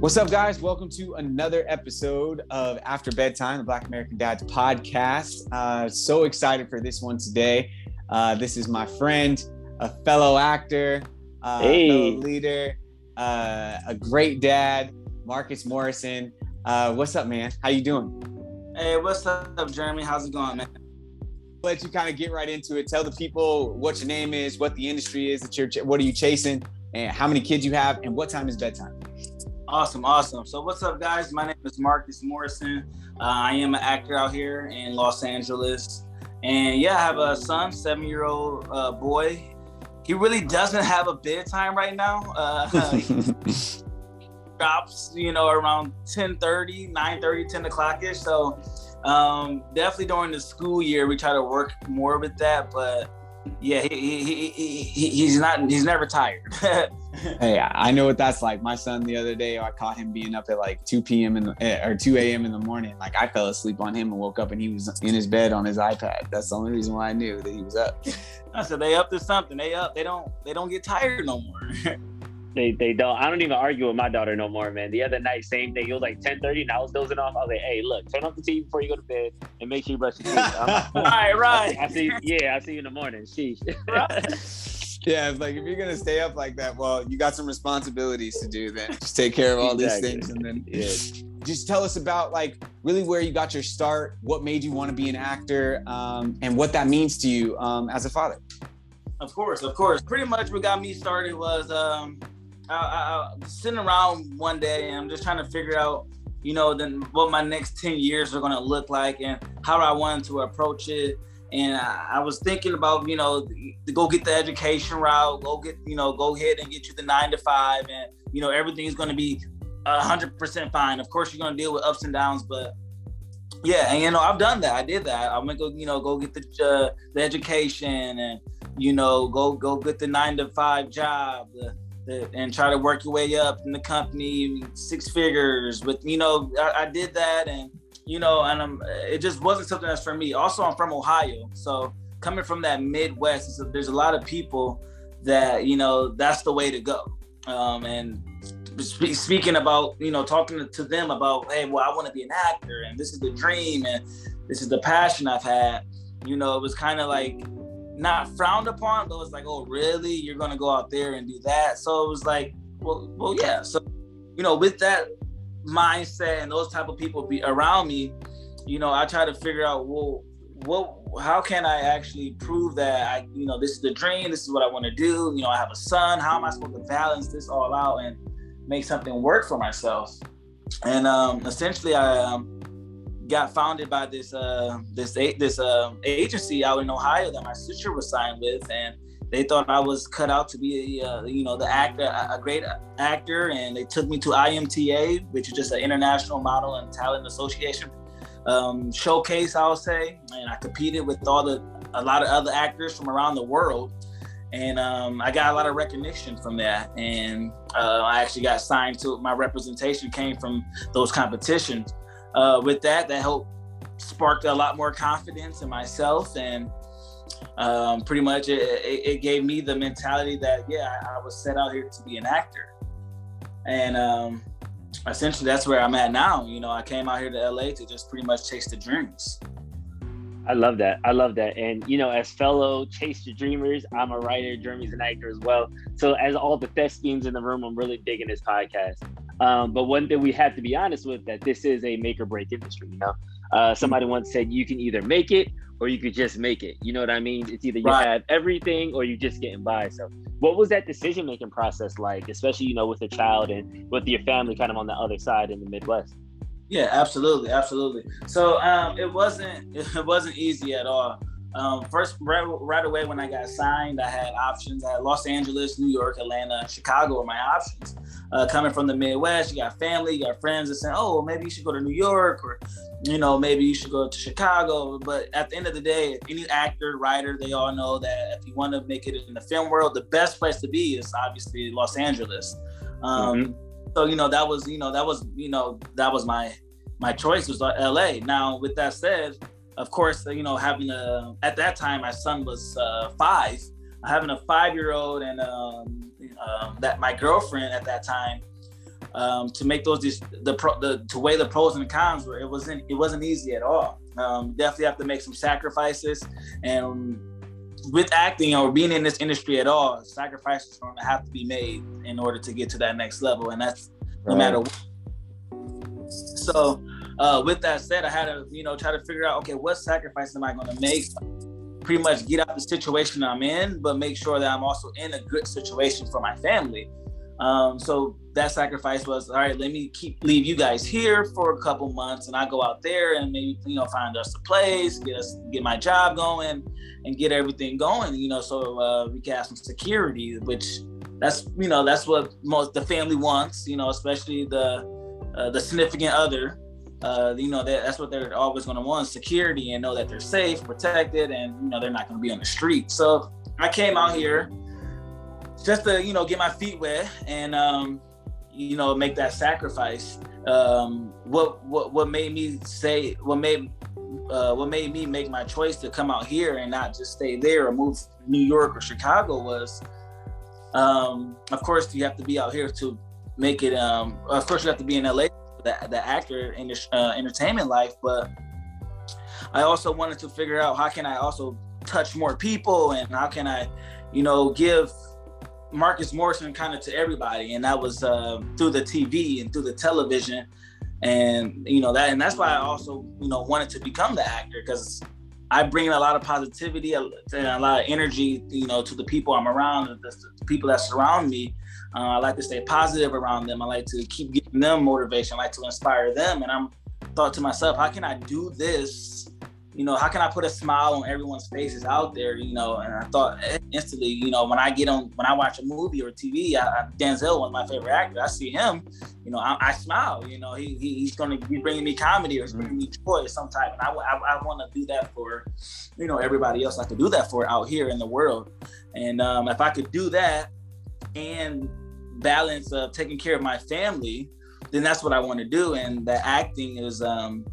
What's up, guys? Welcome to another episode of After Bedtime, the Black American Dads podcast. Uh, so excited for this one today. Uh, this is my friend, a fellow actor, uh, Hey. fellow leader, uh, a great dad, Marcus Morrison. Uh, what's up, man? How you doing? Hey, what's up, Jeremy? How's it going, man? Let you kind of get right into it. Tell the people what your name is, what the industry is that you're, ch- what are you chasing, and how many kids you have, and what time is bedtime. Awesome, awesome. So, what's up, guys? My name is Marcus Morrison. Uh, I am an actor out here in Los Angeles, and yeah, I have a son, seven-year-old uh, boy. He really doesn't have a bedtime right now. Uh, drops, you know, around 10:30, 9:30, 10 o'clock ish. So, um, definitely during the school year, we try to work more with that. But yeah, he, he, he, he, he- he's not. He's never tired. Hey, I know what that's like. My son the other day, I caught him being up at like 2 p.m. in the, eh, or 2 a.m. in the morning. Like I fell asleep on him and woke up and he was in his bed on his iPad. That's the only reason why I knew that he was up. I said they up to something. They up. They don't. They don't get tired no more. They they don't. I don't even argue with my daughter no more, man. The other night, same thing. It was like 10:30, and I was dozing off. I was like, "Hey, look, turn off the TV before you go to bed, and make sure you brush your teeth." I'm like, right, right. I see. Yeah, I see you in the morning. Sheesh. yeah, it's like if you're gonna stay up like that, well, you got some responsibilities to do. Then just take care of all these things, and then Yeah. just tell us about like really where you got your start, what made you want to be an actor, um, and what that means to you um, as a father. Of course, of course. Pretty much what got me started was um, I, I, sitting around one day and I'm just trying to figure out, you know, then what my next ten years are gonna look like and how I wanted to approach it. And I, I was thinking about, you know, to go get the education route, go get, you know, go ahead and get you the nine to five, and you know everything's gonna be hundred percent fine. Of course, you're gonna deal with ups and downs, but yeah, and you know, I've done that. I did that. I'm gonna go, you know, go get the uh, the education and you know, go go get the nine to five job, the, and try to work your way up in the company, six figures. With you know, I, I did that, and you know, and um, it just wasn't something that's for me. Also, I'm from Ohio, so coming from that Midwest, a- there's a lot of people that you know that's the way to go. Um, and spe- speaking about you know talking to them about hey well i want to be an actor and this is the dream and this is the passion i've had you know it was kind of like not frowned upon but was like oh really? You're gonna go out there and do that? So it was like well well yeah. So you know with that mindset and those type of people be around me you know i try to figure out well what how can i actually prove that i you know this is the dream this is what i want to do you know i have a son how am i supposed to balance this all out and make something work for myself? And um essentially i um, got founded by this uh this this uh, agency out in ohio that my sister was signed with and they thought i was cut out to be a uh, you know the actor a great actor and they took me to imta which is just an international model and talent association um, showcase, I'll say, and I competed with all the a lot of other actors from around the world, and um, I got a lot of recognition from that. And uh, I actually got signed to my representation came from those competitions. Uh, with that, that helped sparked a lot more confidence in myself, and um, pretty much it, it, it gave me the mentality that yeah, I, I was set out here to be an actor, and um, essentially that's where I'm at now. You know, I came out here to LA to just pretty much chase the dreams. I love that. I love that. And you know, as fellow Chase the Dreamers, I'm a writer. Jeremy's an actor as well. So as all the thespians in the room, I'm really digging this podcast. Um, but one thing we have to be honest with that this is a make or break industry. You know, uh, somebody once said you can either make it or you could just make it. You know what I mean? It's either you Right. have everything or you're just getting by. So what was that decision making process like, especially you know with a child and with your family kind of on the other side in the Midwest? Yeah, absolutely, absolutely. So um, it wasn't it wasn't easy at all. Um, first, right, right away when I got signed, I had options. I had Los Angeles, New York, Atlanta, Chicago were my options. Uh, coming from the Midwest, you got family, you got friends that say, "Oh, well, maybe you should go to New York," or you know, maybe you should go to Chicago. But at the end of the day, any actor, writer, they all know that if you want to make it in the film world, the best place to be is obviously Los Angeles. Um, So you know that was you know that was you know that was my my choice was L.A. Now with that said, of course you know having a at that time my son was uh, five, having a five year old and um, um, that my girlfriend at that time um, to make those the, pro, the to weigh the pros and the cons where it wasn't it wasn't easy at all. Um, definitely have to make some sacrifices, and with acting or being in this industry at all, sacrifices are going to have to be made in order to get to that next level, and that's no right. matter. what. So, uh, with that said, I had to you know try to figure out okay, what sacrifice am I going to make? Pretty much get out the situation I'm in, but make sure that I'm also in a good situation for my family. Um, so that sacrifice was all right. Let me keep leave you guys here for a couple months, and I go out there and maybe you know find us a place, get us get my job going, and get everything going. You know, so uh, we can have some security, which that's you know that's what most the family wants. You know, especially the uh, the significant other. Uh, you know that, that's what they're always going to want security and know that they're safe, protected, and you know they're not going to be on the street. So I came out here just to you know get my feet wet and um, you know make that sacrifice. Um, what what what made me say what made uh, what made me make my choice to come out here and not just stay there or move to New York or Chicago was, um, of course, you have to be out here to make it. Um, of course, you have to be in LA, the, the actor in the uh, entertainment life, but I also wanted to figure out how can I also touch more people and how can I, you know, give Marcus Morrison kind of to everybody, and that was uh, through the TV and through the television, and you know that, and that's why I also you know wanted to become the actor because I bring a lot of positivity and a lot of energy, you know, to the people I'm around, the, the people that surround me. Uh, I like to stay positive around them. I like to keep giving them motivation. I like to inspire them, and I'm thought to myself, how can I do this you know, how can I put a smile on everyone's faces out there? You know, and I thought instantly, you know, when I get on, when I watch a movie or TV, I, Denzel, one of my favorite actors, I see him, you know, I, I smile. You know, he, he he's going to be bringing me comedy or he's bringing me joy of some type, and I, I, I want to do that for, you know, everybody else. I could do that for out here in the world, and um, if I could do that and balance of taking care of my family, then that's what I want to do. And the acting is. Um,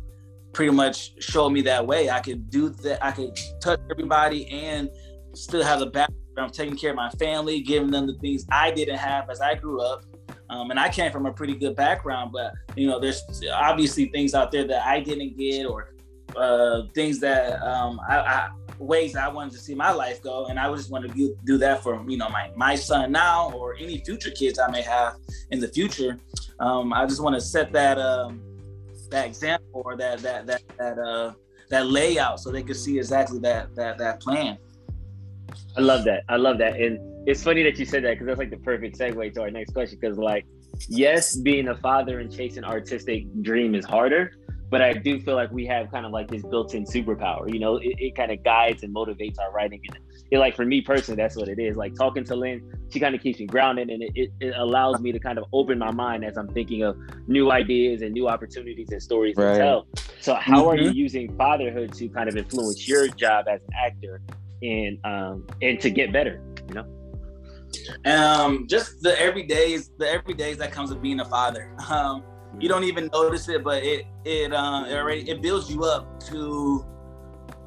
pretty much showed me that way. I could do that. I could touch everybody and still have the background, taking care of my family, giving them the things I didn't have as I grew up. Um, and I came from a pretty good background, but you know, there's obviously things out there that I didn't get, or uh, things that um, I, I, ways I wanted to see my life go, and I just want to do, that for you know my my son now, or any future kids I may have in the future. Um, I just want to set that um, that example or that that that that uh that layout so they could see exactly that that that plan. I love that. I love that. And it's funny that you said that because that's like the perfect segue to our next question. Because like, yes, being a father and chasing artistic dream is harder, but I do feel like we have kind of like this built-in superpower. You know, it, it kind of guides and motivates our writing. And it, like for me personally, that's what it is. Like talking to Lynn, she kind of keeps me grounded, and it, it, it, allows me to kind of open my mind as I'm thinking of new ideas and new opportunities and stories right. to tell. So, how mm-hmm. are you mm-hmm. using fatherhood to kind of influence your job as an actor and um and to get better? You know. Um, just the everydays, the everydays that comes with being a father. Um, you don't even notice it, but it it uh, it already it builds you up to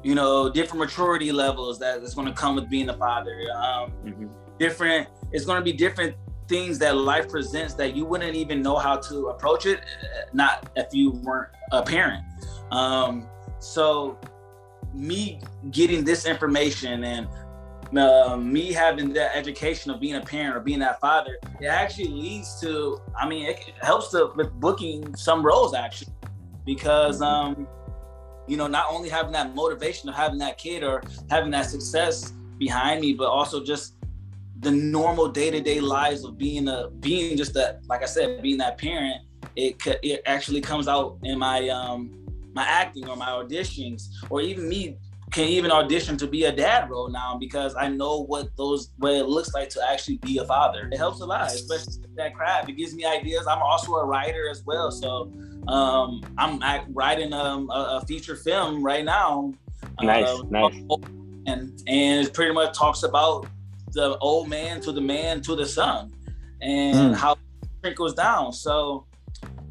you know different maturity levels that is going to come with being a father. Um, mm-hmm. Different, it's going to be different things that life presents that you wouldn't even know how to approach it, not if you weren't a parent. Um, so me getting this information and uh, me having that education of being a parent or being that father, it actually leads to, I mean, it helps to with booking some roles actually, because um, you know, not only having that motivation of having that kid or having that success behind me, but also just the normal day-to-day lives of being a being just that, like I said, being that parent. It it actually comes out in my um my acting or my auditions or even me can even audition to be a dad role now because I know what those what it looks like to actually be a father. It helps a lot, especially that craft. It gives me ideas. I'm also a writer as well, so um, I'm writing um, a, a, feature film right now. Nice, uh, nice. And and it pretty much talks about the old man to the man to the son, and mm. how it trickles down. So,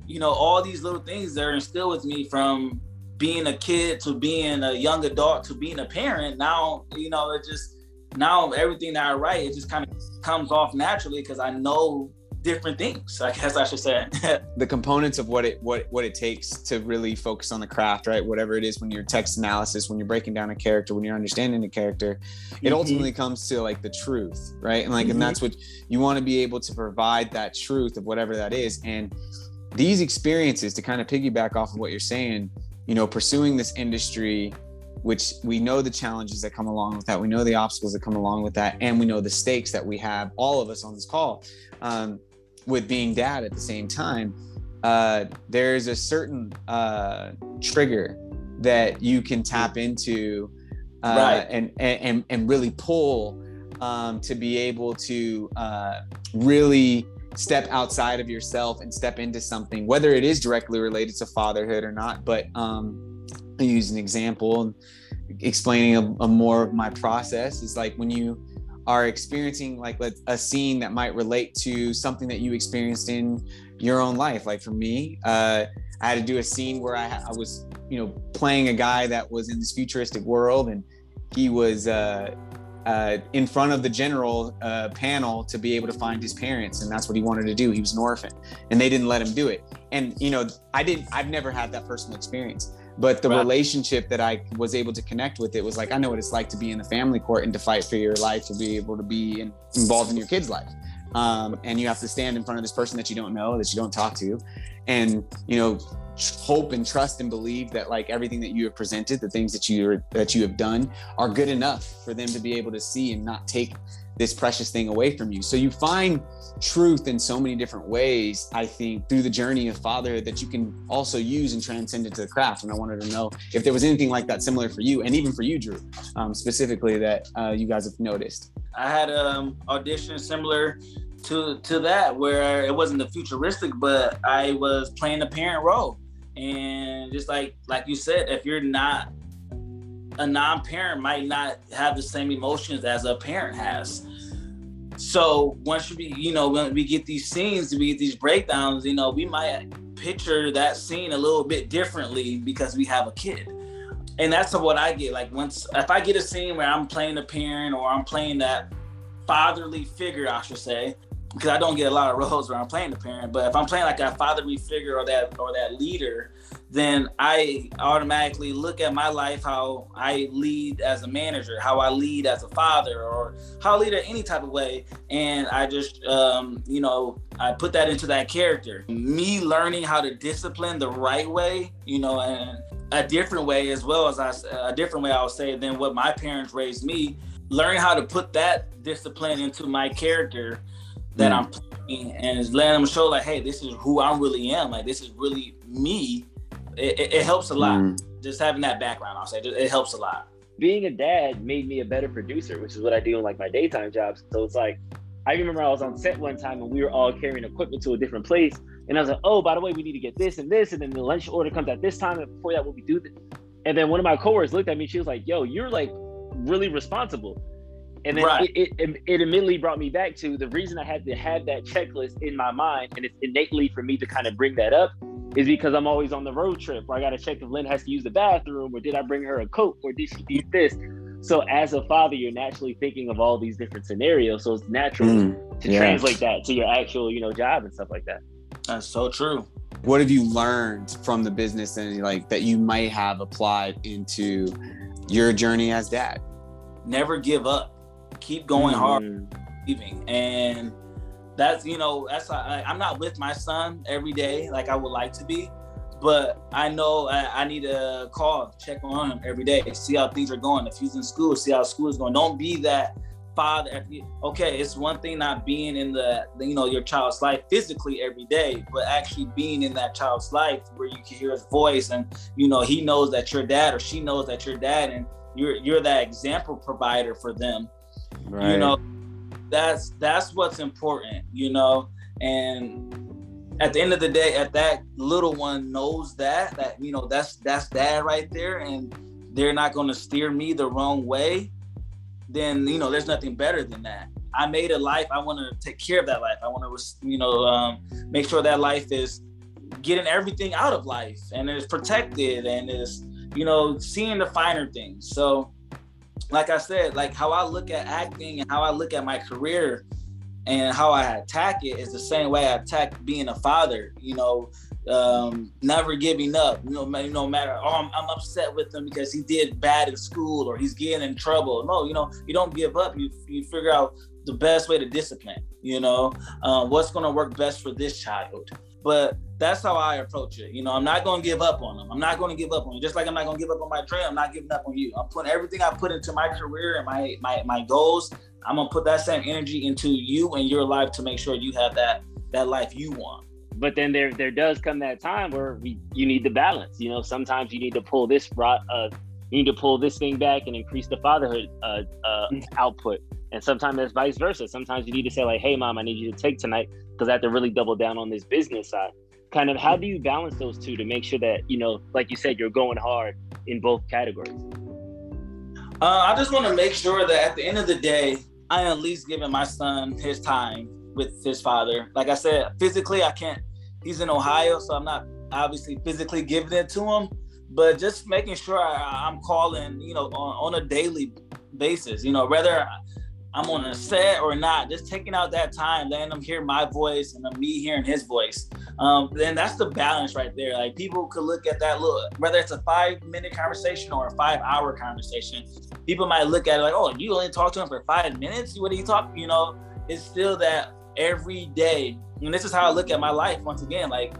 you know, all these little things that are instilled with me from being a kid to being a young adult to being a parent now you know it just now everything that i write it just kind of comes off naturally because i know different things. I guess I should say. the components of what it what what it takes to really focus on the craft, right? Whatever it is, when you're text analysis, when you're breaking down a character, when you're understanding the character, it mm-hmm. ultimately comes to like the truth, right? And like, mm-hmm. and that's what you want to be able to provide that truth of whatever that is. And these experiences, to kind of piggyback off of what you're saying, you know, pursuing this industry which we know the challenges that come along with that. We know the obstacles that come along with that. And we know the stakes that we have, all of us on this call, um, with being dad at the same time. Uh, there's a certain uh, trigger that you can tap into uh, right. and, and, and really pull um, to be able to uh, really step outside of yourself and step into something, whether it is directly related to fatherhood or not. But um, I use an example explaining a, a more of my process is like when you are experiencing like a scene that might relate to something that you experienced in your own life. Like for me, uh, I had to do a scene where I, I, was, you know, playing a guy that was in this futuristic world, and he was uh, uh, in front of the general uh, panel to be able to find his parents, and that's what he wanted to do. He was an orphan, and they didn't let him do it. And you know, I didn't. I've never had that personal experience but the relationship that i was able to connect with it was like i know what it's like to be in the family court and to fight for your life to be able to be in, involved in your kid's life um, and you have to stand in front of this person that you don't know that you don't talk to and you know hope and trust and believe that like everything that you have presented the things that you that you have done are good enough for them to be able to see and not take this precious thing away from you. So you find truth in so many different ways i think through the journey of fatherhood that you can also use and transcend into the craft. And i wanted to know if there was anything like that similar for you and even for you drew um, specifically that uh, you guys have noticed. I had um audition similar to to that where it wasn't the futuristic but i was playing the parent role and just like like you said if you're not a non-parent might not have the same emotions as a parent has so once we, you know, when we get these scenes, we get these breakdowns, you know, we might picture that scene a little bit differently because we have a kid. And that's what I get. Like once if I get a scene where I'm playing a parent or I'm playing that fatherly figure, I should say, because I don't get a lot of roles where I'm playing the parent. But if I'm playing like a fatherly figure or that or that leader, then I automatically look at my life how I lead as a manager, how I lead as a father, or how I lead in any type of way, and I just um, you know I put that into that character. Me learning how to discipline the right way, you know, and a different way as well as I a different way I would say than what my parents raised me. Learning how to put that discipline into my character that mm. I'm playing and letting them show like, hey, this is who I really am. Like this is really me. It, it, it helps a lot. Mm. Just having that background, I'll say, it helps a lot. Being a dad made me a better producer, which is what I do in like my daytime jobs. So it's like, I remember I was on set one time and we were all carrying equipment to a different place. And I was like, oh, by the way, we need to get this and this. And then the lunch order comes at this time. And before that, what we do this. And then one of my coworkers looked at me. She was like, yo, you're like really responsible. And then right. it, it, it, immediately brought me back to the reason I had to have that checklist in my mind, and it's innately for me to kind of bring that up, is because I'm always on the road trip where I got to check if Lynn has to use the bathroom, or did I bring her a coat, or did she need this? So as a father, you're naturally thinking of all these different scenarios. So it's natural mm, to yeah. translate that to your actual, you know, job and stuff like that. That's so true. What have you learned from the business and like that you might have applied into your journey as dad? Never give up keep going mm-hmm. hard, leaving. And that's you know that's I, I'm not with my son every day like I would like to be, but I know I, I, need to call, check on him every day, see how things are going. If he's in school, see how school is going. Don't be that father. Okay, it's one thing not being in the you know your child's life physically every day, but actually being in that child's life where you can hear his voice and you know he knows that you're dad or she knows that you're dad and you're you're that example provider for them Right. You know, that's that's what's important, you know. And at the end of the day, if that little one knows that, that you know, that's that's dad right there, and they're not gonna steer me the wrong way, then you know, there's nothing better than that. I made a life. I want to take care of that life. I want to, you know, um, make sure that life is getting everything out of life and it's protected and is, you know, seeing the finer things. So like I said, like how I look at acting and how I look at my career, and how I attack it is the same way I attack being a father. You know, um, never giving up. You know, no matter. Oh, I'm, I'm, upset with him because he did bad in school or he's getting in trouble. No, you know, you don't give up. You you figure out the best way to discipline. You know, uh, what's going to work best for this child. But that's how I approach it. You know, I'm not going to give up on them. I'm not going to give up on you. Just like I'm not going to give up on my dream, I'm not giving up on you. I'm putting everything I put into my career and my my my goals. I'm gonna put that same energy into you and your life to make sure you have that that life you want. But then there there does come that time where we, you need the balance. You know, sometimes you need to pull this uh, you need to pull this thing back and increase the fatherhood uh, uh, output. And sometimes it's vice versa. Sometimes you need to say like, "Hey, mom, I need you to take tonight because I have to really double down on this business side." Kind of, how do you balance those two to make sure that you know, like you said, you're going hard in both categories? Uh, I just want to make sure that at the end of the day, I am at least giving my son his time with his father. Like I said, physically, I can't. He's in Ohio, so I'm not obviously physically giving it to him, but just making sure I, am calling, you know, on, on a daily basis. You know, whether I'm on a set or not, just taking out that time, letting them hear my voice and me hearing his voice. Um, then that's the balance right there. Like people could look at that look, whether it's a five minute conversation or a five hour conversation. People might look at it like, oh, you only talk to him for five minutes. What are you talking? You know, it's still that every day. And this is how I look at my life once again. Like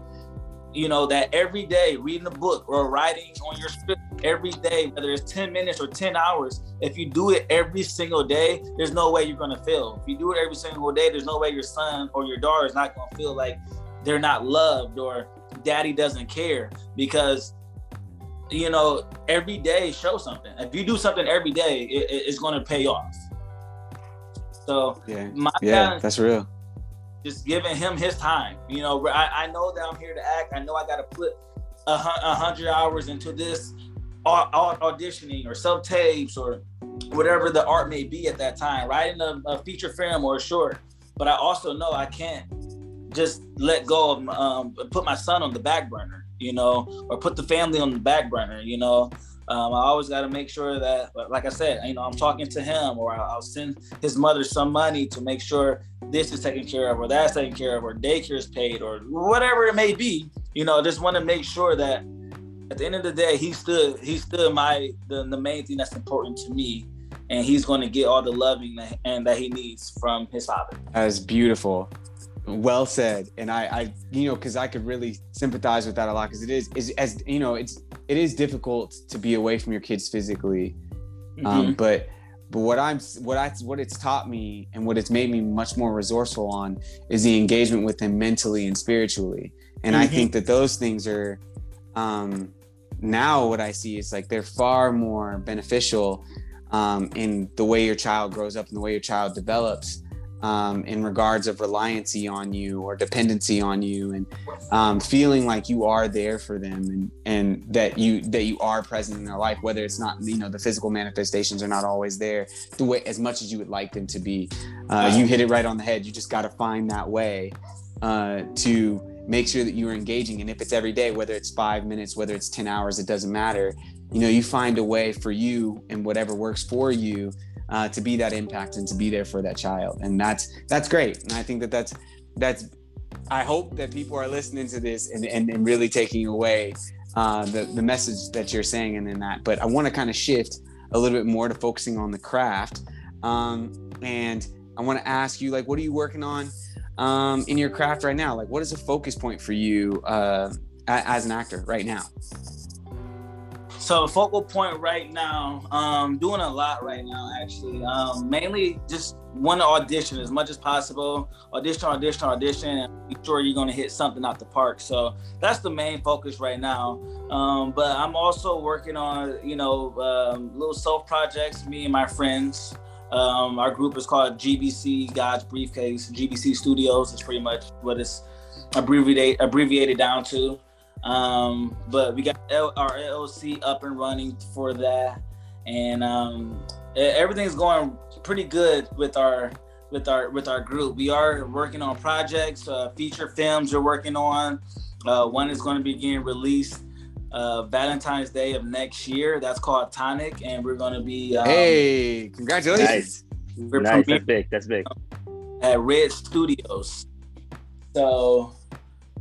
you know, that every day reading a book or writing on your script every day, whether it's 10 minutes or 10 hours, if you do it every single day, there's no way you're gonna fail. If you do it every single day, there's no way your son or your daughter is not gonna feel like they're not loved or daddy doesn't care because you know every day show something if you do something every day it, it's going to pay off so yeah yeah that's real just giving him his time. You know, I, I know that I'm here to act. I know I got to put a, a hundred hours into this auditioning or self tapes or whatever the art may be at that time, writing a, a, feature film or a short. But I also know I can't just let go of um, put my son on the back burner, you know, or put the family on the back burner, you know. Um, I always got to make sure that, like I said, you know, I'm talking to him, or I'll send his mother some money to make sure this is taken care of, or that's taken care of, or daycare is paid, or whatever it may be. You know, just want to make sure that at the end of the day, he stood, he stood my the, the main thing that's important to me, and he's going to get all the loving that, and that he needs from his father. That's beautiful well said and i i you know because i could really sympathize with that a lot because it is is as you know it's it is difficult to be away from your kids physically um, mm-hmm. um, but but what i'm what i what it's taught me and what it's made me much more resourceful on is the engagement with them mentally and spiritually and mm-hmm. i think that those things are um now what i see is like they're far more beneficial um, in the way your child grows up and the way your child develops um, in regards of reliancy on you or dependency on you and um, feeling like you are there for them and, and that you that you are present in their life whether it's not you know the physical manifestations are not always there the way as much as you would like them to be. Uh, you hit it right on the head. You just got to find that way uh, to make sure that you're engaging. And if it's every day whether it's five minutes whether it's 10 hours it doesn't matter. You know you find a way for you and whatever works for you uh, to be that impact and to be there for that child. And that's that's great. And i think that that's that's i hope that people are listening to this and, and, and really taking away uh, the, the message that you're saying and in that. But i want to kind of shift a little bit more to focusing on the craft. Um, and i want to ask you like what are you working on um, in your craft right now like what is a focus point for you uh, as an actor right now so focal point right now, um, doing a lot right now actually. Um, mainly just want to audition as much as possible. Audition, audition, audition, and sure you're gonna hit something out the park. So that's the main focus right now. Um, but I'm also working on, you know, um, little self projects. Me and my friends. Um, our group is called GBC God's Briefcase. GBC Studios is pretty much what it's abbreviated abbreviated down to. Um, but we got L- our LLC up and running for that, and um, everything's going pretty good with our with our with our group. We are working on projects, uh, feature films. We're working on. Uh, one is going to be getting released uh, Valentine's Day of next year. That's called Tonic, and we're going to be. Um, hey, congratulations! Nice, nice. That's big. That's big. at Red Studios. So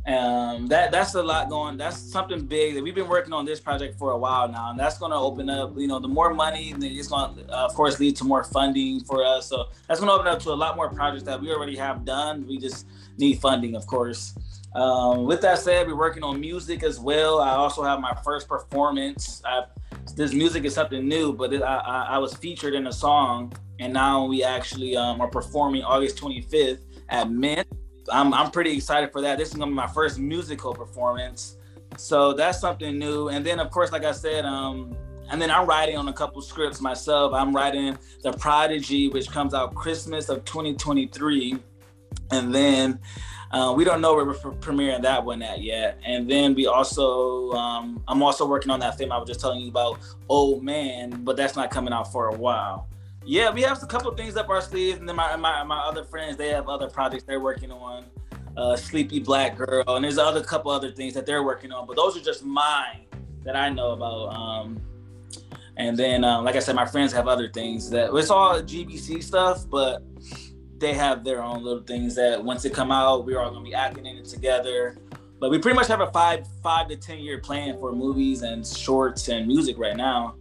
um, that that's a lot going. That's something big that we've been working on this project for a while now, and that's going to open up. You know, the more money, it's going to, uh, of course, lead to more funding for us. So that's going to open up to a lot more projects that we already have done. We just need funding, of course. Um, with that said, we're working on music as well. I also have my first performance. I, this music is something new, but it, I, I, was featured in a song, and now we actually um, are performing August 25th at Mint I'm I'm pretty excited for that. This is gonna be my first musical performance, so that's something new. And then of course, like I said, um, and then I'm writing on a couple scripts myself. I'm writing The Prodigy, which comes out Christmas of 2023, and then uh, we don't know where we're premiering that one at yet. And then we also, um, I'm also working on that film I was just telling you about, Old Man, but that's not coming out for a while yeah, we have a couple things up our sleeves, and then my, my my other friends they have other projects they're working on. Uh, Sleepy Black Girl, and there's other couple other things that they're working on, but those are just mine that I know about. Um, and then, um, like I said, my friends have other things that it's all GBC stuff, but they have their own little things that once it come out, we're all gonna be acting in it together. But we pretty much have a five five to ten year plan for movies and shorts and music right now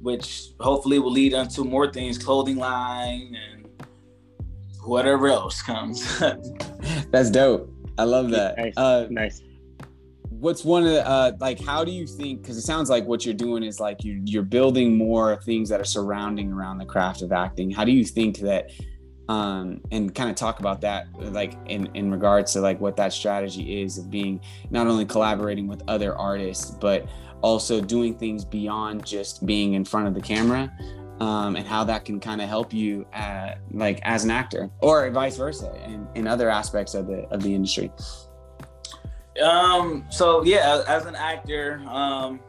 which hopefully will lead into more things, clothing line and whatever else comes. That's dope. I love that. Nice. Uh, nice. What's one of the uh, like? How do you think? Because it sounds like what you're doing is like you you're building more things that are surrounding around the craft of acting. How do you think that? Um, and kind of talk about that like in in regards to like what that strategy is of being not only collaborating with other artists but also doing things beyond just being in front of the camera um, and how that can kind of help you at, like as an actor or vice versa in, in other aspects of the of the industry. Um so yeah as an actor um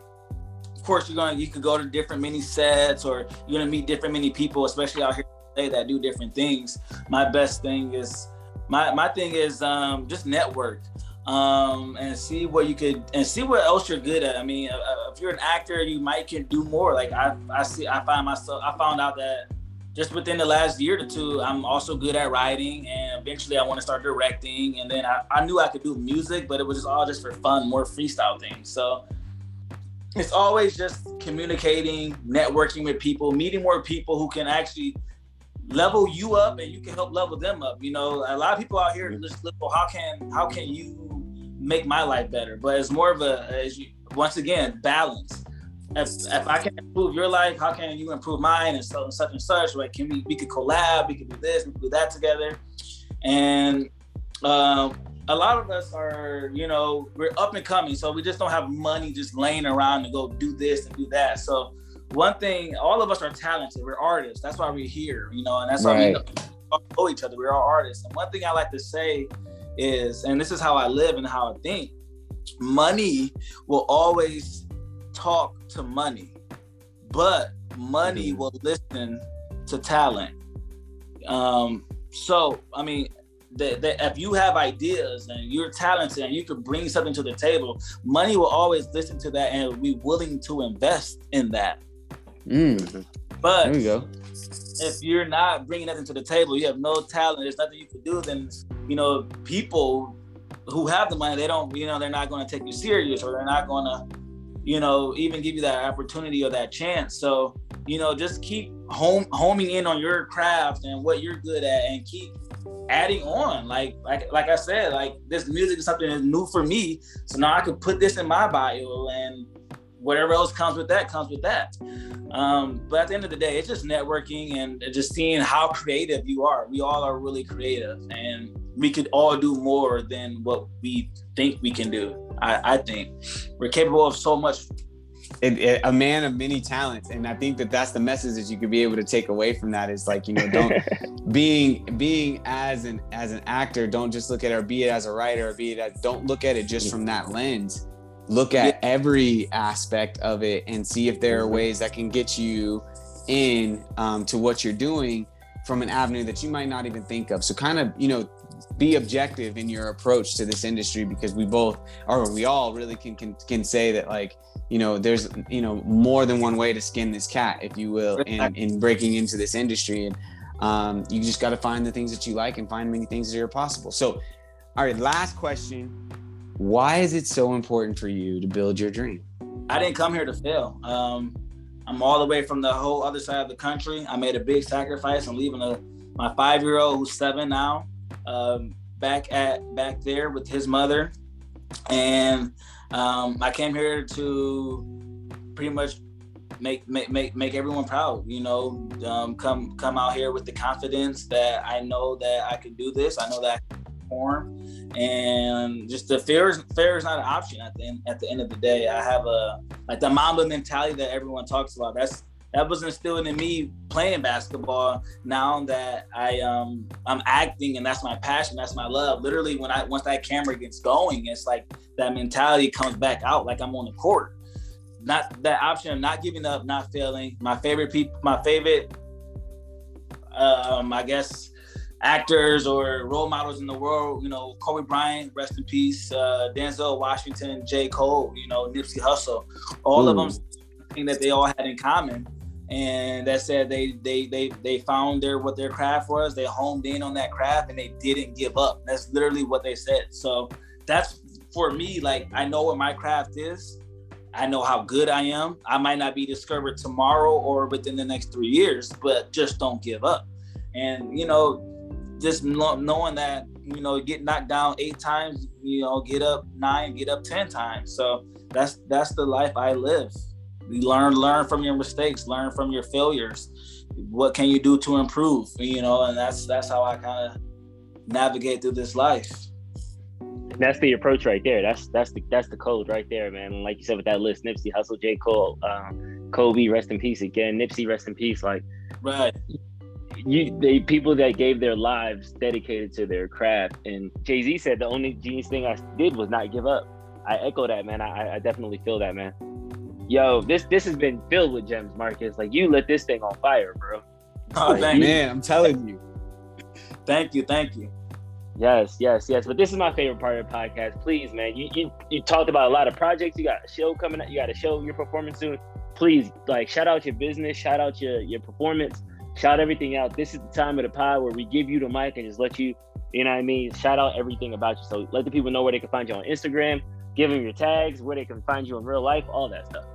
of course you're gonna you could go to different mini sets or you're gonna meet different many people especially out here that do different things my best thing is my my thing is um just network um, and see what you could and see what else you're good at. I mean, uh, uh, if you're an actor, you might can do more. Like I, I see, I find myself, I found out that just within the last year or two, I'm also good at writing, and eventually I want to start directing. And then I, I knew I could do music, but it was just all just for fun, more freestyle things. So it's always just communicating, networking with people, meeting more people who can actually level you up and you can help level them up. You know, a lot of people out here just look, well, how can how can you make my life better. But it's more of a, as you, once again, balance. If, if I can improve your life, how can you improve mine and so and such and such? Like, can we we could collab? We could do this, we could do that together. And um, a lot of us are, you know, we're up and coming, so we just don't have money just laying around to go do this and do that. So one thing, all of us are talented. We're artists. That's why we're here, you know, and that's why right. we know each other. We're all artists. And one thing I like to say is, and this is how I live and how I think, money will always talk to money, but money mm-hmm. will listen to talent. Um, so, I mean, that, that if you have ideas and you're talented and you can bring something to the table, money will always listen to that and be willing to invest in that. Mm. But there we go. If you're not bringing nothing to the table, you have no talent. There's nothing you can do. Then you know, people who have the money, they don't, you know, they're not going to take you serious or they're not going to, you know, even give you that opportunity or that chance. So, you know, just keep home homing in on your craft and what you're good at and keep adding on. Like, like, like I said, like this music is something that's new for me. So now I can put this in my bio and whatever else comes with that comes with that. Um, but at the end of the day, it's just networking and just seeing how creative you are. We all are really creative and we could all do more than what we think we can do. I, I think we're capable of so much. It, it, a man of many talents, and I think that that's the message that you could be able to take away from that is like you know don't being being as an as an actor don't just look at it or be it as a writer or be it as, don't look at it just from that lens look at every aspect of it and see if there are ways that can get you in um, to what you're doing from an avenue that you might not even think of so kind of you know be objective in your approach to this industry because we both or we all really can can, can say that like you know there's you know more than one way to skin this cat if you will in in breaking into this industry and Um, you just got to find the things that you like and find many things that are possible. So, all right, last question. Why is it so important for you to build your dream? I didn't come here to fail. Um, I'm all the way from the whole other side of the country. I made a big sacrifice. I'm leaving a, my five year old who's seven now, um, back at back there with his mother, and um, I came here to pretty much make make make make everyone proud. You know, um, come come out here with the confidence that I know that I can do this. I know that I can perform, and just the fear is fear is not an option at the end at the end of the day. I have a like the Mamba mentality that everyone talks about. That's that was instilled in me playing basketball. Now that I um I'm acting and that's my passion, that's my love. Literally, when I once that camera gets going, it's like that mentality comes back out, like I'm on the court not that option of not giving up, not failing. My favorite people, my favorite, um, I guess, actors or role models in the world. You know, Kobe Bryant, rest in peace. Uh, Denzel Washington, J. Cole. You know, Nipsey Hussle. All Ooh. of them, thing that they all had in common, and that said they they they they found their what their craft was. They homed in on that craft, and they didn't give up. That's literally what they said. So that's for me. Like I know what my craft is I know how good I am. I might not be discovered tomorrow or within the next three years, but just don't give up. And you know, just knowing that you know, get knocked down eight times, you know, get up nine, get up ten times. So that's that's the life I live. You learn learn from your mistakes, learn from your failures. What can you do to improve? You know, and that's that's how I kind of navigate through this life that's the approach right there. That's that's the that's the code right there, man. And like you said with that list, Nipsey, Hussle, J. Cole, um, Kobe, rest in peace again. Nipsey, rest in peace. Like, right. You, they people that gave their lives dedicated to their craft. And Jay Z said the only genius thing I did was not give up. I echo that, man. I, I definitely feel that, man. Yo, this this has been filled with gems, Marcus. Like you lit this thing on fire, bro. Oh, like, man, I'm telling you. Thank you, thank you. Yes, yes, yes. But this is my favorite part of the podcast. Please, man, you, you you talked about a lot of projects. You got a show coming up. You got a show your performance soon. Please, like, shout out your business, shout out your your performance, shout everything out. This is the time of the pod where we give you the mic and just let you, you know what I mean, shout out everything about you. So let the people know where they can find you on Instagram, give them your tags, where they can find you in real life, all that stuff.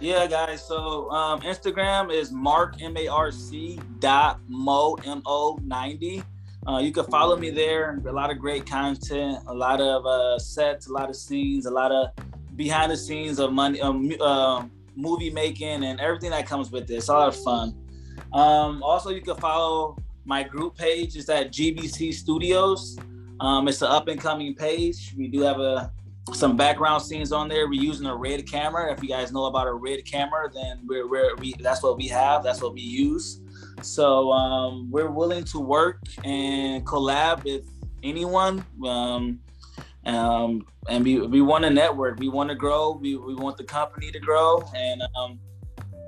Yeah, guys. So um, Instagram is mark m a r c dot mo m o ninety. Uh, you can follow me there. A lot of great content, a lot of uh, sets, a lot of scenes, a lot of behind the scenes of money, um, uh, movie making, and everything that comes with this. It's a lot of fun. Um, also, you can follow my group page. It's at GBC Studios. Um, it's an up and coming page. We do have a some background scenes on there. We're using a red camera. If you guys know about a red camera, then we're, we're we that's what we have. That's what we use. So um, we're willing to work and collab with anyone. Um, um, and we, we want to network. We want to grow. We, we want the company to grow. And um,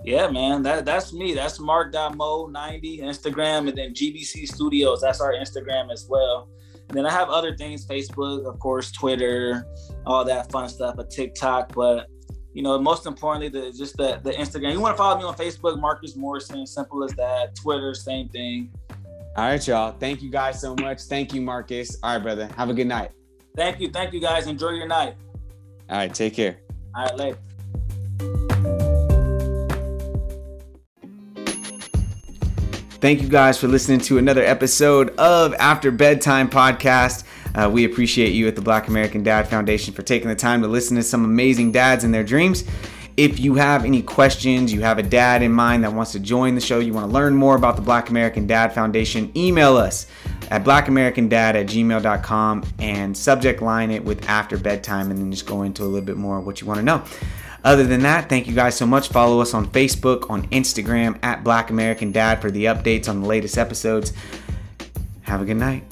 yeah, man, that that's me. That's mark.mo90 Instagram, and then GBC Studios. That's our Instagram as well. And then I have other things, Facebook, of course, Twitter, all that fun stuff, a TikTok. But you know, most importantly, the just the the Instagram. You want to follow me on Facebook, Marcus Morrison. Simple as that. Twitter, same thing. All right, y'all. Thank you guys so much. Thank you, Marcus. All right, brother. Have a good night. Thank you. Thank you, guys. Enjoy your night. All right. Take care. All right. Later. Thank you guys for listening to another episode of After Bedtime Podcast. Uh, we appreciate you at the Black American Dad Foundation for taking the time to listen to some amazing dads and their dreams. If you have any questions, you have a dad in mind that wants to join the show, you want to learn more about the Black American Dad Foundation, email us at blackamericandad at gmail.com and subject line it with after bedtime and then just go into a little bit more of what you want to know. Other than that, thank you guys so much. Follow us on Facebook, on Instagram at Black American Dad for the updates on the latest episodes. Have a good night.